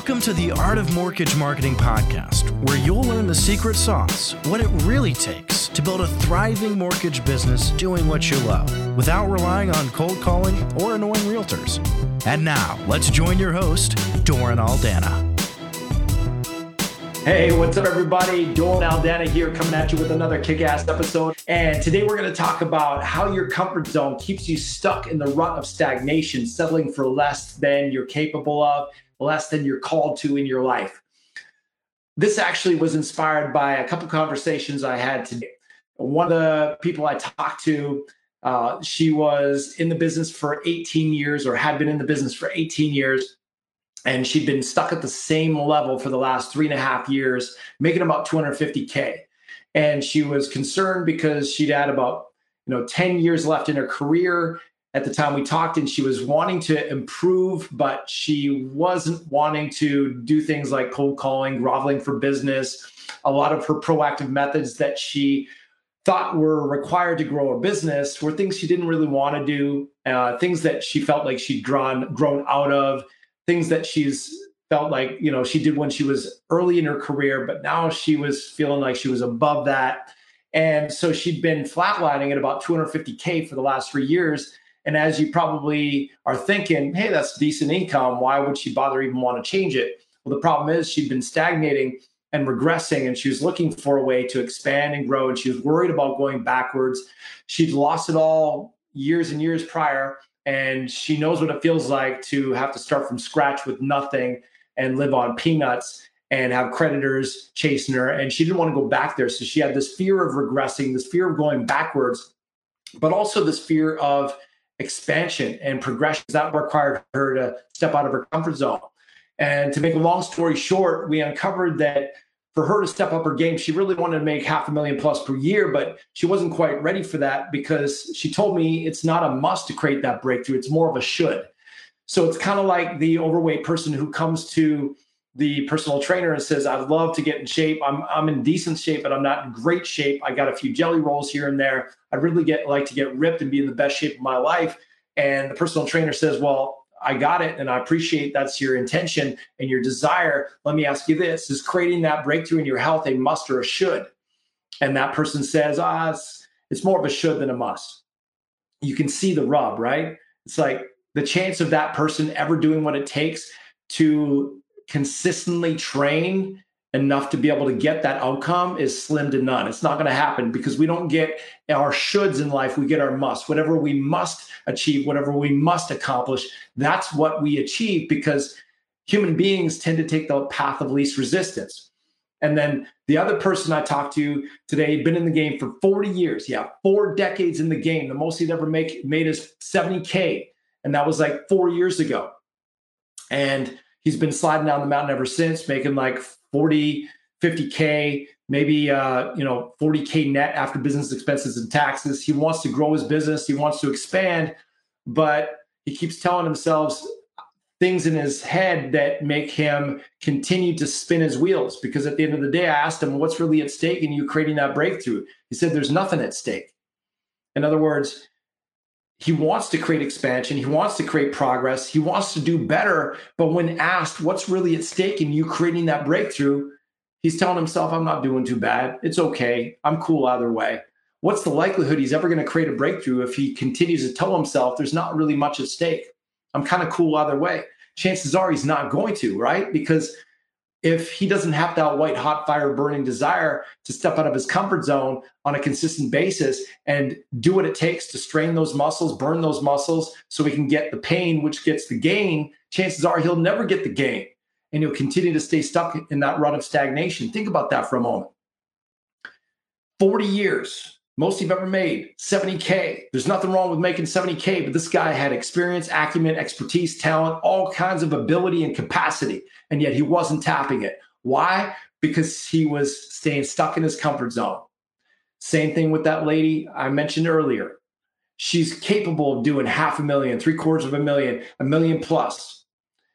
Welcome to the Art of Mortgage Marketing podcast, where you'll learn the secret sauce, what it really takes to build a thriving mortgage business doing what you love without relying on cold calling or annoying realtors. And now, let's join your host, Doran Aldana. Hey, what's up, everybody? Doran Aldana here, coming at you with another kick ass episode. And today we're going to talk about how your comfort zone keeps you stuck in the rut of stagnation, settling for less than you're capable of less than you're called to in your life. This actually was inspired by a couple conversations I had today. One of the people I talked to, uh, she was in the business for 18 years or had been in the business for 18 years. And she'd been stuck at the same level for the last three and a half years, making about 250K. And she was concerned because she'd had about you know 10 years left in her career at the time we talked and she was wanting to improve but she wasn't wanting to do things like cold calling groveling for business a lot of her proactive methods that she thought were required to grow a business were things she didn't really want to do uh, things that she felt like she'd grown grown out of things that she's felt like you know she did when she was early in her career but now she was feeling like she was above that. And so she'd been flatlining at about 250k for the last three years and as you probably are thinking, hey, that's decent income. Why would she bother even want to change it? Well, the problem is she'd been stagnating and regressing, and she was looking for a way to expand and grow. And she was worried about going backwards. She'd lost it all years and years prior, and she knows what it feels like to have to start from scratch with nothing and live on peanuts and have creditors chasing her. And she didn't want to go back there. So she had this fear of regressing, this fear of going backwards, but also this fear of expansion and progression that required her to step out of her comfort zone. And to make a long story short, we uncovered that for her to step up her game, she really wanted to make half a million plus per year, but she wasn't quite ready for that because she told me it's not a must to create that breakthrough. It's more of a should. So it's kind of like the overweight person who comes to the personal trainer and says, I'd love to get in shape. I'm, I'm in decent shape, but I'm not in great shape. I got a few jelly rolls here and there. I'd really get like to get ripped and be in the best shape of my life. And the personal trainer says, Well, I got it. And I appreciate that's your intention and your desire. Let me ask you this Is creating that breakthrough in your health a must or a should? And that person says, Ah, it's, it's more of a should than a must. You can see the rub, right? It's like the chance of that person ever doing what it takes to consistently train enough to be able to get that outcome is slim to none. It's not going to happen because we don't get our shoulds in life, we get our must. Whatever we must achieve, whatever we must accomplish, that's what we achieve because human beings tend to take the path of least resistance. And then the other person I talked to today, been in the game for 40 years. Yeah, four decades in the game. The most he'd ever make made is 70K. And that was like four years ago. And he's been sliding down the mountain ever since, making like 40, 50K, maybe uh, you know, 40K net after business expenses and taxes. He wants to grow his business, he wants to expand, but he keeps telling himself things in his head that make him continue to spin his wheels. Because at the end of the day, I asked him, what's really at stake in you creating that breakthrough? He said, there's nothing at stake. In other words, he wants to create expansion. He wants to create progress. He wants to do better. But when asked what's really at stake in you creating that breakthrough he's telling himself i'm not doing too bad. It's okay. I'm cool either way. What's the likelihood he's ever going to create a breakthrough if he continues to tell himself there's not really much at stake? I'm kind of cool either way. Chances are he's not going to right? Because if he doesn't have that white hot fire burning desire to step out of his comfort zone on a consistent basis and do what it takes to strain those muscles burn those muscles so he can get the pain which gets the gain chances are he'll never get the gain and he'll continue to stay stuck in that rut of stagnation. Think about that for a moment. 40 years most you've ever made 70k there's nothing wrong with making 70k but this guy had experience acumen expertise talent all kinds of ability and capacity and yet he wasn't tapping it. Why? Because he was staying stuck in his comfort zone. Same thing with that lady i mentioned earlier. She's capable of doing half a million three quarters of a million a million plus.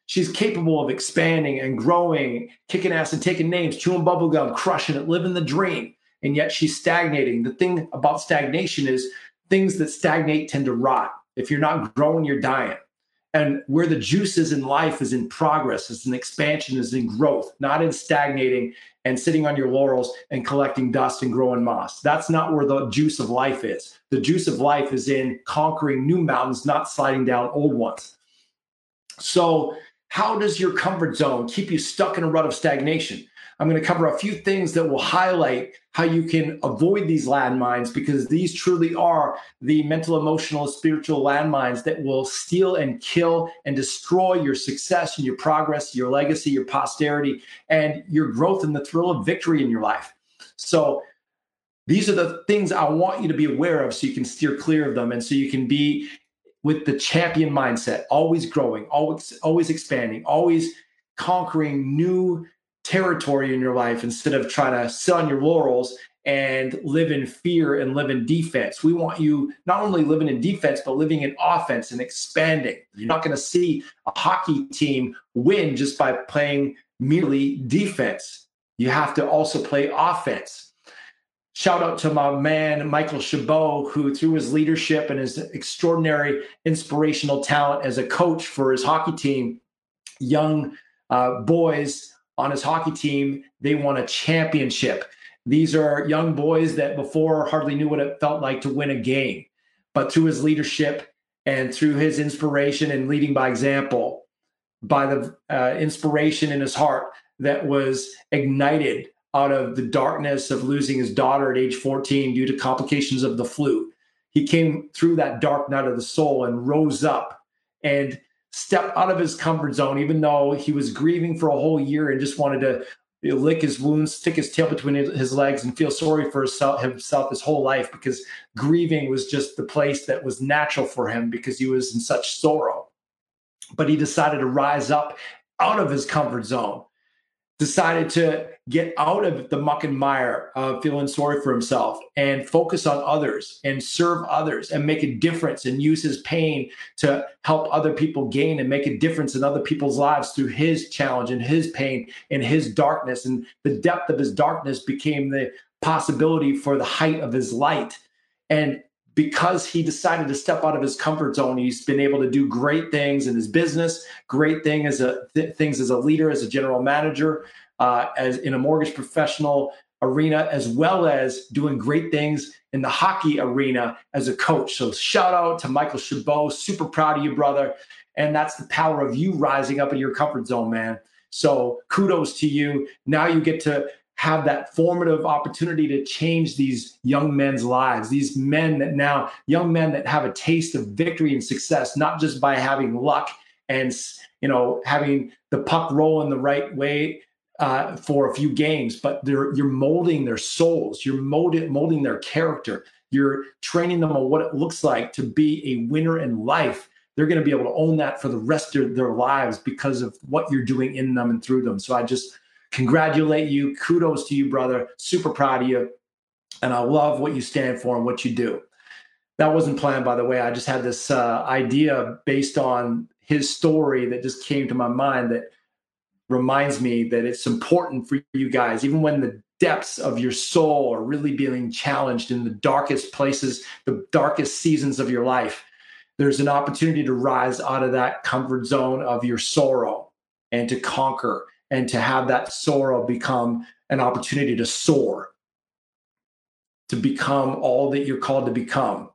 She's capable of expanding and growing kicking ass and taking names chewing bubblegum crushing it living the dream and yet she's stagnating. The thing about stagnation is things that stagnate tend to rot. If you're not growing, you're dying. And where the juice is in life is in progress, it's in expansion, is in growth, not in stagnating and sitting on your laurels and collecting dust and growing moss. That's not where the juice of life is. The juice of life is in conquering new mountains, not sliding down old ones. So, how does your comfort zone keep you stuck in a rut of stagnation? I'm going to cover a few things that will highlight how you can avoid these landmines because these truly are the mental, emotional, spiritual landmines that will steal and kill and destroy your success and your progress, your legacy, your posterity, and your growth and the thrill of victory in your life. So, these are the things I want you to be aware of so you can steer clear of them and so you can be with the champion mindset, always growing, always always expanding, always conquering new territory in your life instead of trying to sit on your laurels and live in fear and live in defense. We want you not only living in defense, but living in offense and expanding. You're not going to see a hockey team win just by playing merely defense. You have to also play offense. Shout out to my man, Michael Chabot, who, through his leadership and his extraordinary inspirational talent as a coach for his hockey team, young uh, boys on his hockey team, they won a championship. These are young boys that before hardly knew what it felt like to win a game. But through his leadership and through his inspiration and leading by example, by the uh, inspiration in his heart that was ignited out of the darkness of losing his daughter at age 14 due to complications of the flu. He came through that dark night of the soul and rose up and step out of his comfort zone, even though he was grieving for a whole year and just wanted to lick his wounds, stick his tail between his legs, and feel sorry for himself, himself his whole life because grieving was just the place that was natural for him because he was in such sorrow. But he decided to rise up out of his comfort zone decided to get out of the muck and mire of feeling sorry for himself and focus on others and serve others and make a difference and use his pain to help other people gain and make a difference in other people's lives through his challenge and his pain and his darkness. And the depth of his darkness became the possibility for the height of his light. And because he decided to step out of his comfort zone he's been able to do great things in his business great thing as a th- things as a leader as a general manager uh, as in a mortgage professional arena as well as doing great things in the hockey arena as a coach. So shout out to michael chabot super proud of you brother. And that's the power of you rising up in your comfort zone man. So kudos to you. Now you get to have that formative opportunity to change these young men's lives these men that now young men that have a taste of victory and success not just by having luck and you know having the puck roll in the right way uh, for a few games but they're you're molding their souls you're molding molding their character. You're training them on what it looks like to be a winner in life. They're going to be able to own that for the rest of their lives because of what you're doing in them and through them. So i just congratulate you. Kudos to you, brother. Super proud of you. And I love what you stand for and what you do. That wasn't planned, by the way. I just had this uh, idea based on his story that just came to my mind that reminds me that it's important for you guys, even when the depths of your soul are really being challenged in the darkest places, the darkest seasons of your life. There's an opportunity to rise out of that comfort zone of your sorrow and to conquer and to have that sorrow become an opportunity to soar, to become all that you're called to become.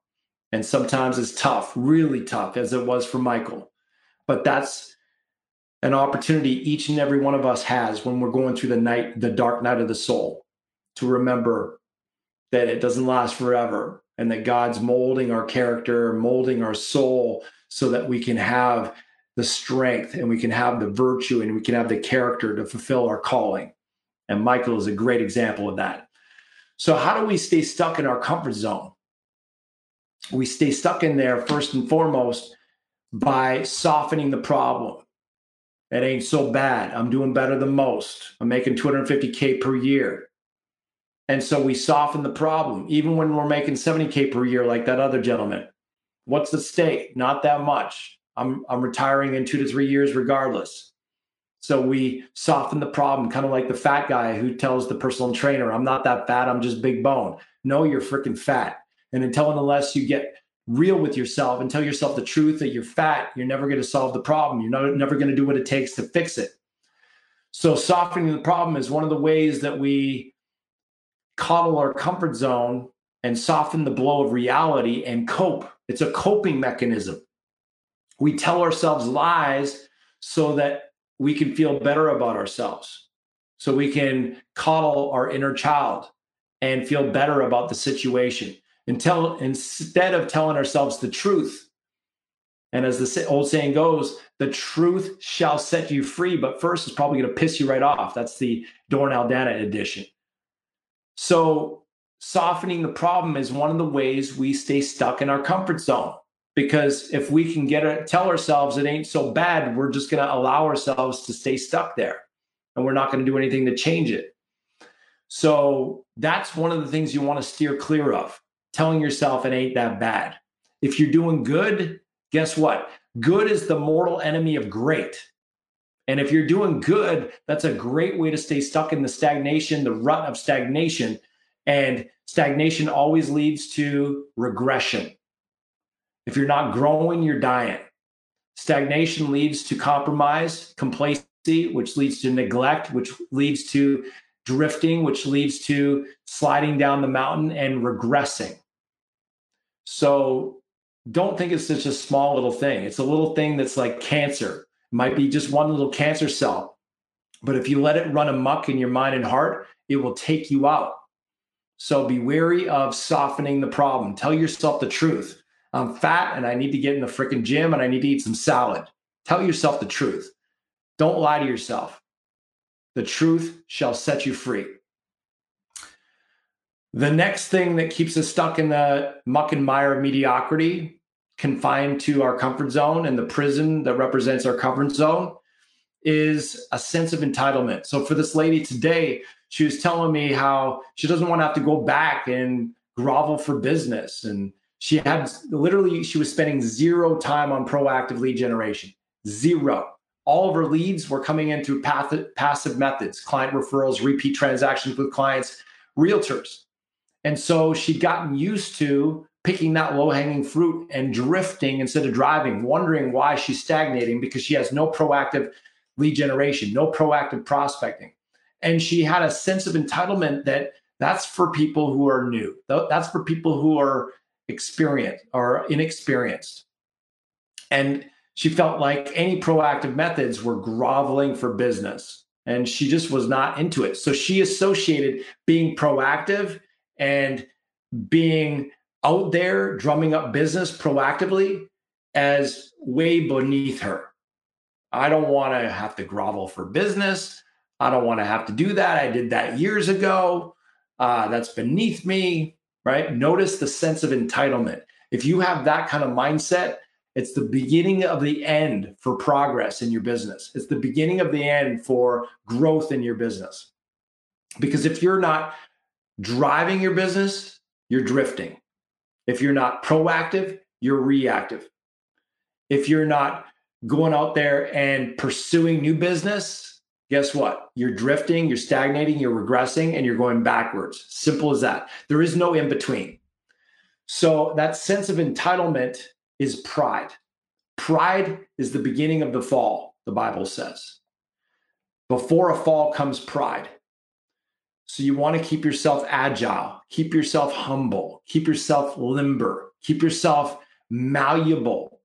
And sometimes it's tough, really tough, as it was for Michael. But that's an opportunity each and every one of us has when we're going through the night, the dark night of the soul, to remember that it doesn't last forever and that God's molding our character, molding our soul so that we can have the strength and we can have the virtue and we can have the character to fulfill our calling. And Michael is a great example of that. So, how do we stay stuck in our comfort zone? We stay stuck in there first and foremost by softening the problem. It ain't so bad. I'm doing better than most. I'm making 250K per year. And so we soften the problem, even when we're making 70K per year, like that other gentleman. What's the stake? Not that much. I'm I'm retiring in two to three years regardless. So we soften the problem, kind of like the fat guy who tells the personal trainer, I'm not that fat, I'm just big bone. No, you're freaking fat. And until and unless you get real with yourself and tell yourself the truth that you're fat, you're never going to solve the problem. You're not, never going to do what it takes to fix it. So, softening the problem is one of the ways that we coddle our comfort zone and soften the blow of reality and cope. It's a coping mechanism. We tell ourselves lies so that we can feel better about ourselves, so we can coddle our inner child and feel better about the situation until instead of telling ourselves the truth. And as the old saying goes, the truth shall set you free, but first it's probably going to piss you right off. That's the Doran Aldana edition. So, softening the problem is one of the ways we stay stuck in our comfort zone. Because if we can get it, tell ourselves it ain't so bad, we're just going to allow ourselves to stay stuck there and we're not going to do anything to change it. So, that's one of the things you want to steer clear of telling yourself it ain't that bad. If you're doing good, guess what? Good is the mortal enemy of great. And if you're doing good, that's a great way to stay stuck in the stagnation, the rut of stagnation. And stagnation always leads to regression. If you're not growing, you're dying. Stagnation leads to compromise, complacency, which leads to neglect, which leads to drifting, which leads to sliding down the mountain and regressing. So don't think it's such a small little thing. It's a little thing that's like cancer. It might be just one little cancer cell. But if you let it run amuck in your mind and heart, it will take you out. So be wary of softening the problem. Tell yourself the truth. I'm fat and I need to get in the freaking gym and I need to eat some salad. Tell yourself the truth. Don't lie to yourself. The truth shall set you free. The next thing that keeps us stuck in the muck and mire of mediocrity, confined to our comfort zone and the prison that represents our comfort zone, is a sense of entitlement. So for this lady today, she was telling me how she doesn't want to have to go back and grovel for business. And she had literally, she was spending zero time on proactive lead generation. Zero. All of her leads were coming in through passive methods, client referrals, repeat transactions with clients, realtors. And so she'd gotten used to picking that low hanging fruit and drifting instead of driving, wondering why she's stagnating because she has no proactive lead generation, no proactive prospecting. And she had a sense of entitlement that that's for people who are new, that's for people who are experienced or inexperienced. And she felt like any proactive methods were groveling for business. And she just was not into it. So she associated being proactive and being out there drumming up business proactively as way beneath her. I don't want to have to grovel for business. I don't want to have to do that. I did that years ago. Uh, that's beneath me, right? Notice the sense of entitlement. If you have that kind of mindset, it's the beginning of the end for progress in your business. It's the beginning of the end for growth in your business. Because if you're not driving your business, you're drifting. If you're not proactive, you're reactive. If you're not going out there and pursuing new business, guess what? You're drifting, you're stagnating, you're regressing, and you're going backwards. Simple as that. There is no in between. So, that sense of entitlement is pride. Pride is the beginning of the fall, the Bible says. Before a fall comes pride. So you want to keep yourself agile, keep yourself humble, keep yourself limber, keep yourself malleable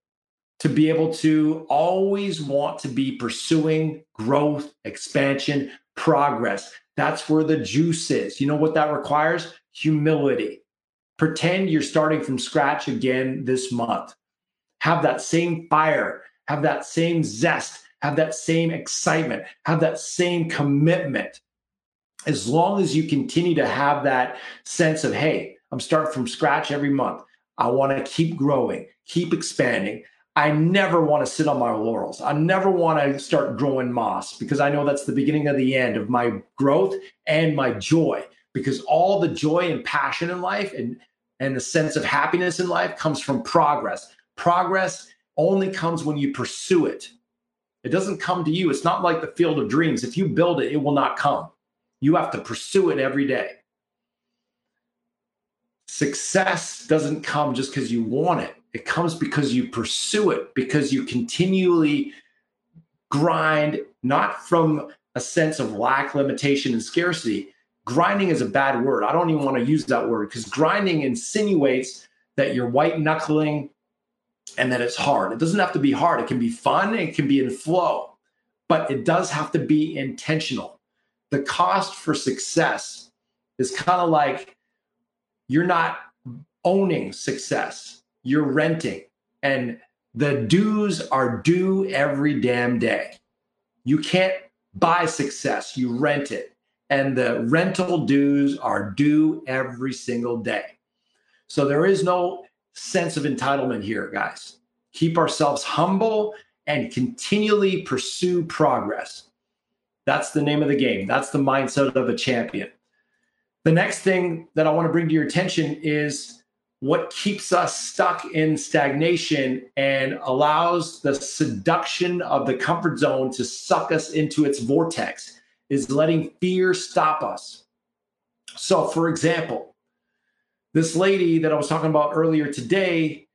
to be able to always want to be pursuing growth, expansion, progress. That's where the juice is. You know what that requires? Humility. Pretend you're starting from scratch again this month. Have that same fire, have that same zest, have that same excitement, have that same commitment as long as you continue to have that sense of, hey, I'm starting from scratch every month. I want to keep growing, keep expanding. I never want to sit on my laurels. I never want to start growing moss because I know that's the beginning of the end of my growth and my joy. Because all the joy and passion in life and, and the sense of happiness in life comes from progress. Progress only comes when you pursue it. It doesn't come to you. It's not like the field of dreams. If you build it, it will not come. You have to pursue it every day. success doesn't come just because you want it. It comes because you pursue it, because you continually grind, not from a sense of lack, limitation, and scarcity. Grinding is a bad word. I don't even want to use that word because grinding insinuates that you're white knuckling and that it's hard. It doesn't have to be hard. It can be fun, it can be in flow, but it does have to be intentional. The cost for success is kind of like you're not owning success, you're renting. And the dues are due every damn day. You can't buy success, you rent it. And the rental dues are due every single day. So there is no sense of entitlement here, guys. Keep ourselves humble and continually pursue progress. That's the name of the game. That's the mindset of a champion. The next thing that I want to bring to your attention is what keeps us stuck in stagnation and allows the seduction of the comfort zone to suck us into its vortex is letting fear stop us. So, for example, this lady that I was talking about earlier today,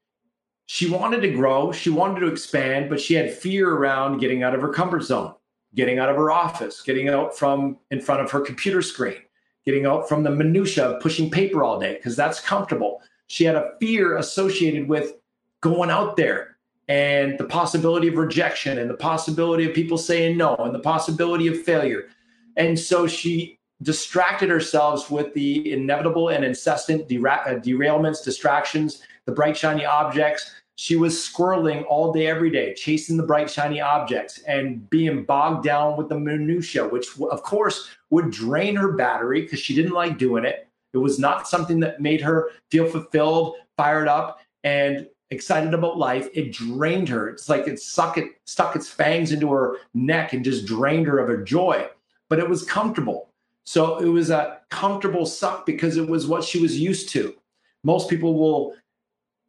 she wanted to grow, she wanted to expand, but she had fear around getting out of her comfort zone, getting out of her office, getting out from in front of her computer screen, getting out from the minutia of pushing paper all day because that's comfortable she had a fear associated with going out there and the possibility of rejection and the possibility of people saying no and the possibility of failure. And so she distracted herself with the inevitable and incessant dera- uh, derailments, distractions, the bright, shiny objects. She was squirreling all day, every day, chasing the bright, shiny objects and being bogged down with the minutia, which, of course, would drain her battery because she didn't like doing it. It was not something that made her feel fulfilled, fired up, and excited about life. It drained her. It's like it stuck it stuck its fangs into her neck and just drained her of her joy. But it was comfortable. So it was a comfortable suck because it was what she was used to. Most people will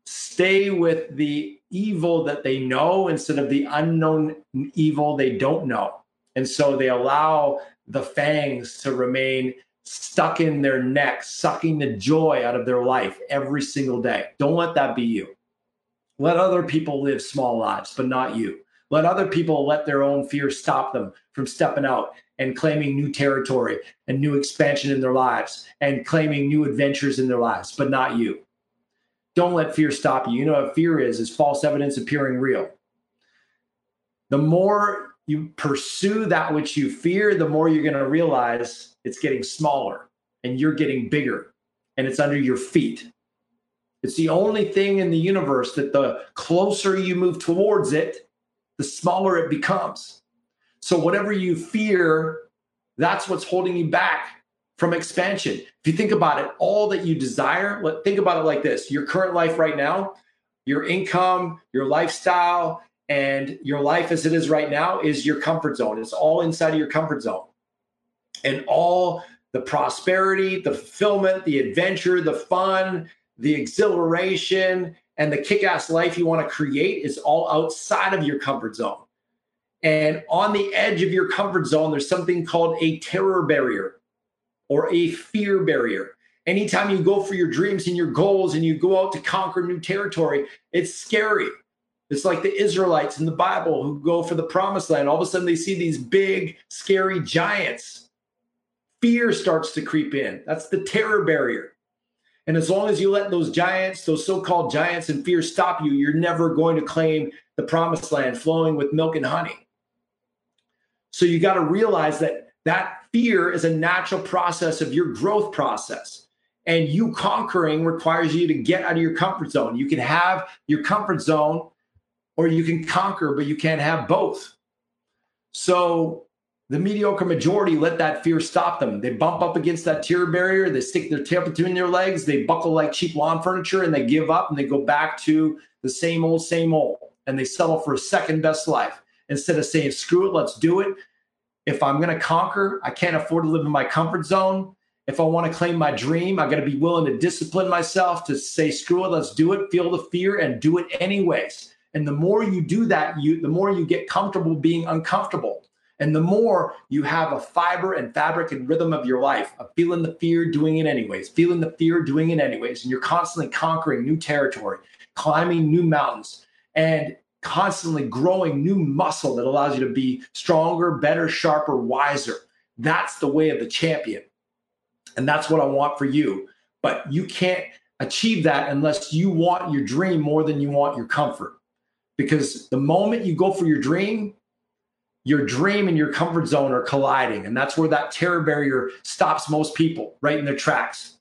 stay with the evil that they know instead of the unknown evil they don't know. And so they allow the fangs to remain stuck in their neck, sucking the joy out of their life every single day. Don't let that be you. Let other people live small lives, but not you. Let other people let their own fear stop them from stepping out and claiming new territory and new expansion in their lives and claiming new adventures in their lives, but not you. Don't let fear stop you. You know what fear is, is false evidence appearing real. The more you pursue that which you fear, the more you're going to realize it's getting smaller and you're getting bigger and it's under your feet. It's the only thing in the universe that the closer you move towards it, the smaller it becomes. So, whatever you fear, that's what's holding you back from expansion. If you think about it, all that you desire, think about it like this your current life right now, your income, your lifestyle, and your life as it is right now is your comfort zone. It's all inside of your comfort zone and all the prosperity, the fulfillment, the adventure, the fun, the exhilaration, and the kick ass life you want to create is all outside of your comfort zone. And on the edge of your comfort zone, there's something called a terror barrier or a fear barrier. Anytime you go for your dreams and your goals and you go out to conquer new territory, it's scary. It's like the Israelites in the Bible who go for the promised land. All of a sudden, they see these big, scary giants fear starts to creep in. That's the terror barrier. And as long as you let those giants, those so called giants and fear stop you, you're never going to claim the promised land flowing with milk and honey. So you got to realize that that fear is a natural process of your growth process. And you conquering requires you to get out of your comfort zone. You can have your comfort zone or you can conquer, but you can't have both. So the mediocre majority let that fear stop them. They bump up against that terror barrier, they stick their tail between their legs, they buckle like cheap lawn furniture, and they give up and they go back to the same old, same old. And they settle for a second best life instead of saying, screw it, let's do it. If I'm going to conquer, I can't afford to live in my comfort zone. If I want to claim my dream, I got to be willing to discipline myself to say, screw it, let's do it, feel the fear, and do it anyways. And the more you do that, you the more you get comfortable being uncomfortable And the more you have a fiber and fabric and rhythm of your life of feeling the fear, doing it anyways, feeling the fear, doing it anyways, and you're constantly conquering new territory, climbing new mountains, and constantly growing new muscle that allows you to be stronger, better, sharper, wiser. That's the way of the champion. And that's what I want for you. But you can't achieve that unless you want your dream more than you want your comfort. Because the moment you go for your dream, your dream and your comfort zone are colliding. And that's where that terror barrier stops most people right in their tracks.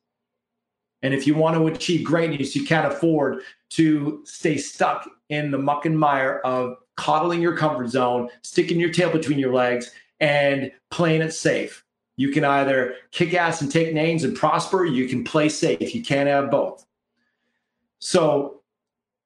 And if you want to achieve greatness, you can't afford to stay stuck in the muck and mire of coddling your comfort zone, sticking your tail between your legs, and playing it safe. You can either kick ass and take names and prosper, you can play safe. You can't have both. So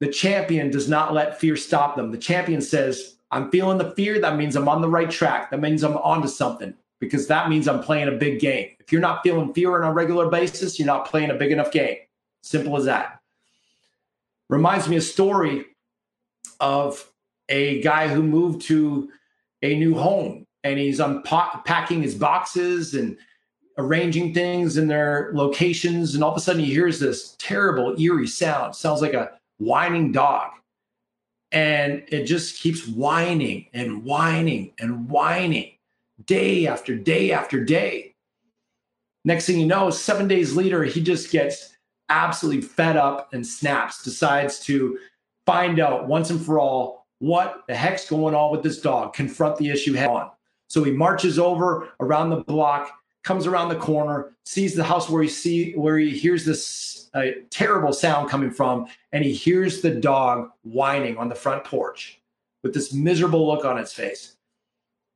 the champion does not let fear stop them. The champion says, I'm feeling the fear. That means I'm on the right track. That means I'm onto something because that means I'm playing a big game. If you're not feeling fear on a regular basis, you're not playing a big enough game. Simple as that. Reminds me a story of a guy who moved to a new home and he's unpacking his boxes and arranging things in their locations. And all of a sudden, he hears this terrible, eerie sound. sounds like a whining dog. And it just keeps whining and whining and whining day after day after day. Next thing you know, seven days later, he just gets absolutely fed up and snaps, decides to find out once and for all what the heck's going on with this dog, confront the issue head on. So he marches over around the block, comes around the corner, sees the house where he see where he hears this uh, terrible sound coming from, and he hears the dog whining on the front porch with this miserable look on its face.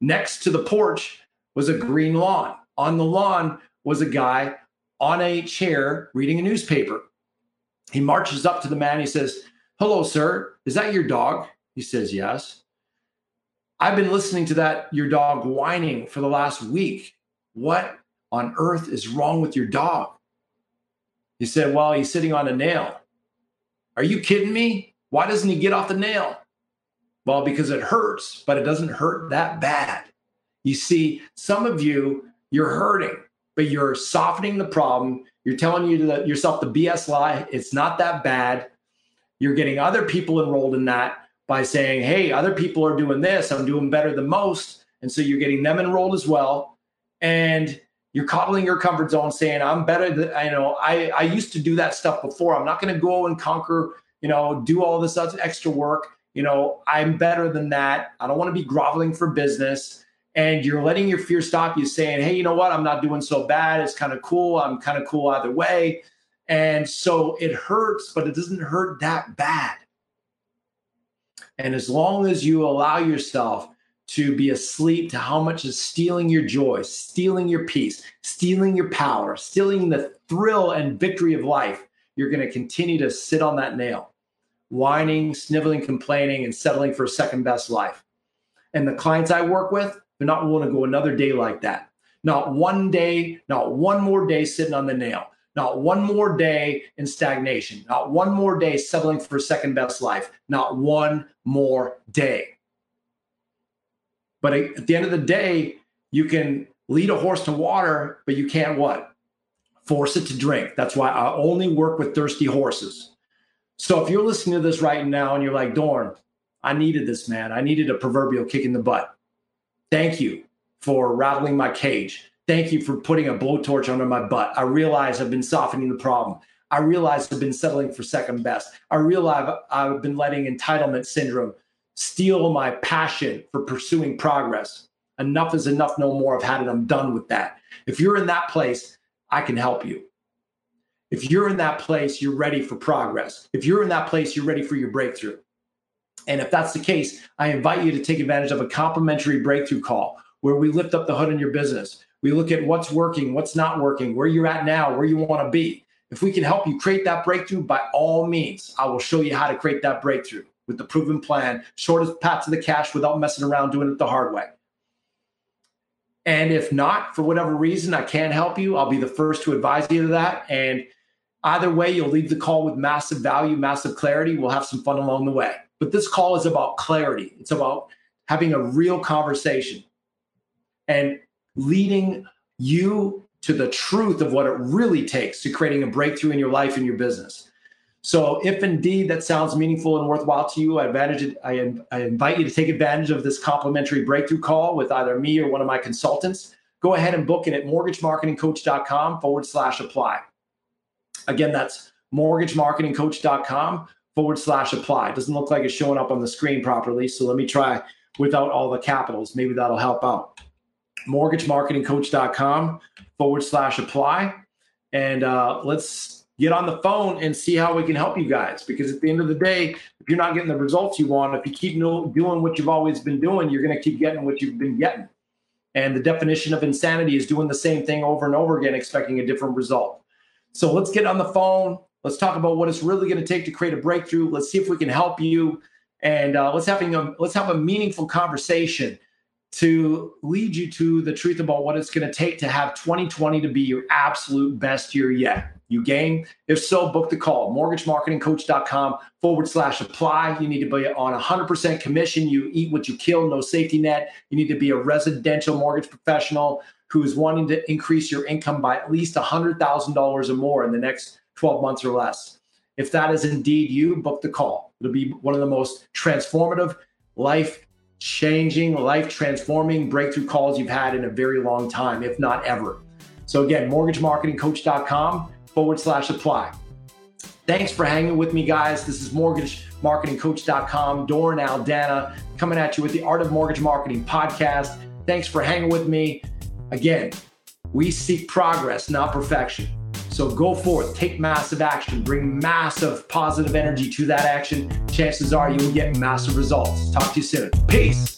Next to the porch was a green lawn. On the lawn was a guy on a chair reading a newspaper. He marches up to the man. He says, Hello, sir. Is that your dog? He says, Yes. I've been listening to that, your dog whining for the last week. What on earth is wrong with your dog? He said, Well, he's sitting on a nail. Are you kidding me? Why doesn't he get off the nail? Well, because it hurts, but it doesn't hurt that bad. You see, some of you, you're hurting, but you're softening the problem. You're telling you to yourself the BS lie. It's not that bad. You're getting other people enrolled in that by saying, hey, other people are doing this. I'm doing better than most. And so you're getting them enrolled as well. And you're coddling your comfort zone saying, I'm better than, I know, I, I used to do that stuff before. I'm not going to go and conquer, you know, do all this extra work. You know, I'm better than that. I don't want to be groveling for business. And you're letting your fear stop you saying, hey, you know what? I'm not doing so bad. It's kind of cool. I'm kind of cool either way. And so it hurts, but it doesn't hurt that bad. And as long as you allow yourself to be asleep to how much is stealing your joy, stealing your peace, stealing your power, stealing the thrill and victory of life, you're going to continue to sit on that nail, whining, sniveling, complaining, and settling for a second best life. And the clients I work with, they're not willing to go another day like that. Not one day, not one more day sitting on the nail. Not one more day in stagnation, not one more day settling for a second best life, not one more day. But at the end of the day, you can lead a horse to water, but you can't what? Force it to drink. That's why I only work with thirsty horses. So if you're listening to this right now and you're like, Doran, I needed this, man. I needed a proverbial kick in the butt. Thank you for rattling my cage. Thank you for putting a blowtorch under my butt. I realize I've been softening the problem. I realize I've been settling for second best. I realize I've been letting entitlement syndrome steal my passion for pursuing progress. Enough is enough, no more. I've had it. I'm done with that. If you're in that place, I can help you. If you're in that place, you're ready for progress. If you're in that place, you're ready for your breakthrough. And if that's the case, I invite you to take advantage of a complimentary breakthrough call where we lift up the hood in your business. We look at what's working, what's not working, where you're at now, where you want to be. If we can help you create that breakthrough, by all means, I will show you how to create that breakthrough with the proven plan, shortest path to the cash without messing around doing it the hard way. And if not, for whatever reason, I can't help you, I'll be the first to advise you of that. And either way, you'll leave the call with massive value, massive clarity. We'll have some fun along the way. But this call is about clarity, it's about having a real conversation and leading you to the truth of what it really takes to creating a breakthrough in your life and your business. So, if indeed that sounds meaningful and worthwhile to you, I, advantage, I, I invite you to take advantage of this complimentary breakthrough call with either me or one of my consultants. Go ahead and book it at mortgagemarketingcoach.com forward slash apply. Again, that's mortgagemarketingcoach.com forward slash apply. It doesn't look like it's showing up on the screen properly. So let me try without all the capitals. Maybe that'll help out. Mortgagemarketingcoach.com forward slash apply. And uh, let's get on the phone and see how we can help you guys. Because at the end of the day, if you're not getting the results you want, if you keep doing what you've always been doing, you're going to keep getting what you've been getting. And the definition of insanity is doing the same thing over and over again, expecting a different result. So let's get on the phone. Let's talk about what it's really going to take to create a breakthrough. Let's see if we can help you, and uh, let's having a let's have a meaningful conversation to lead you to the truth about what it's going to take to have 2020 to be your absolute best year yet. You game? If so, book the call. MortgageMarketingCoach.com forward slash apply. You need to be on 100% commission. You eat what you kill, no safety net. You need to be a residential mortgage professional who is wanting to increase your income by at least $100,000 or more in the next 12 months or less. If that is indeed you, book the call. It'll be one of the most transformative, life changing, life transforming breakthrough calls you've had in a very long time, if not ever. So, again, mortgagemarketingcoach.com forward slash apply. Thanks for hanging with me, guys. This is mortgagemarketingcoach.com. Doran Aldana coming at you with the Art of Mortgage Marketing podcast. Thanks for hanging with me. Again, we seek progress, not perfection. So go forth, take massive action, bring massive positive energy to that action. Chances are you will get massive results. Talk to you soon. Peace.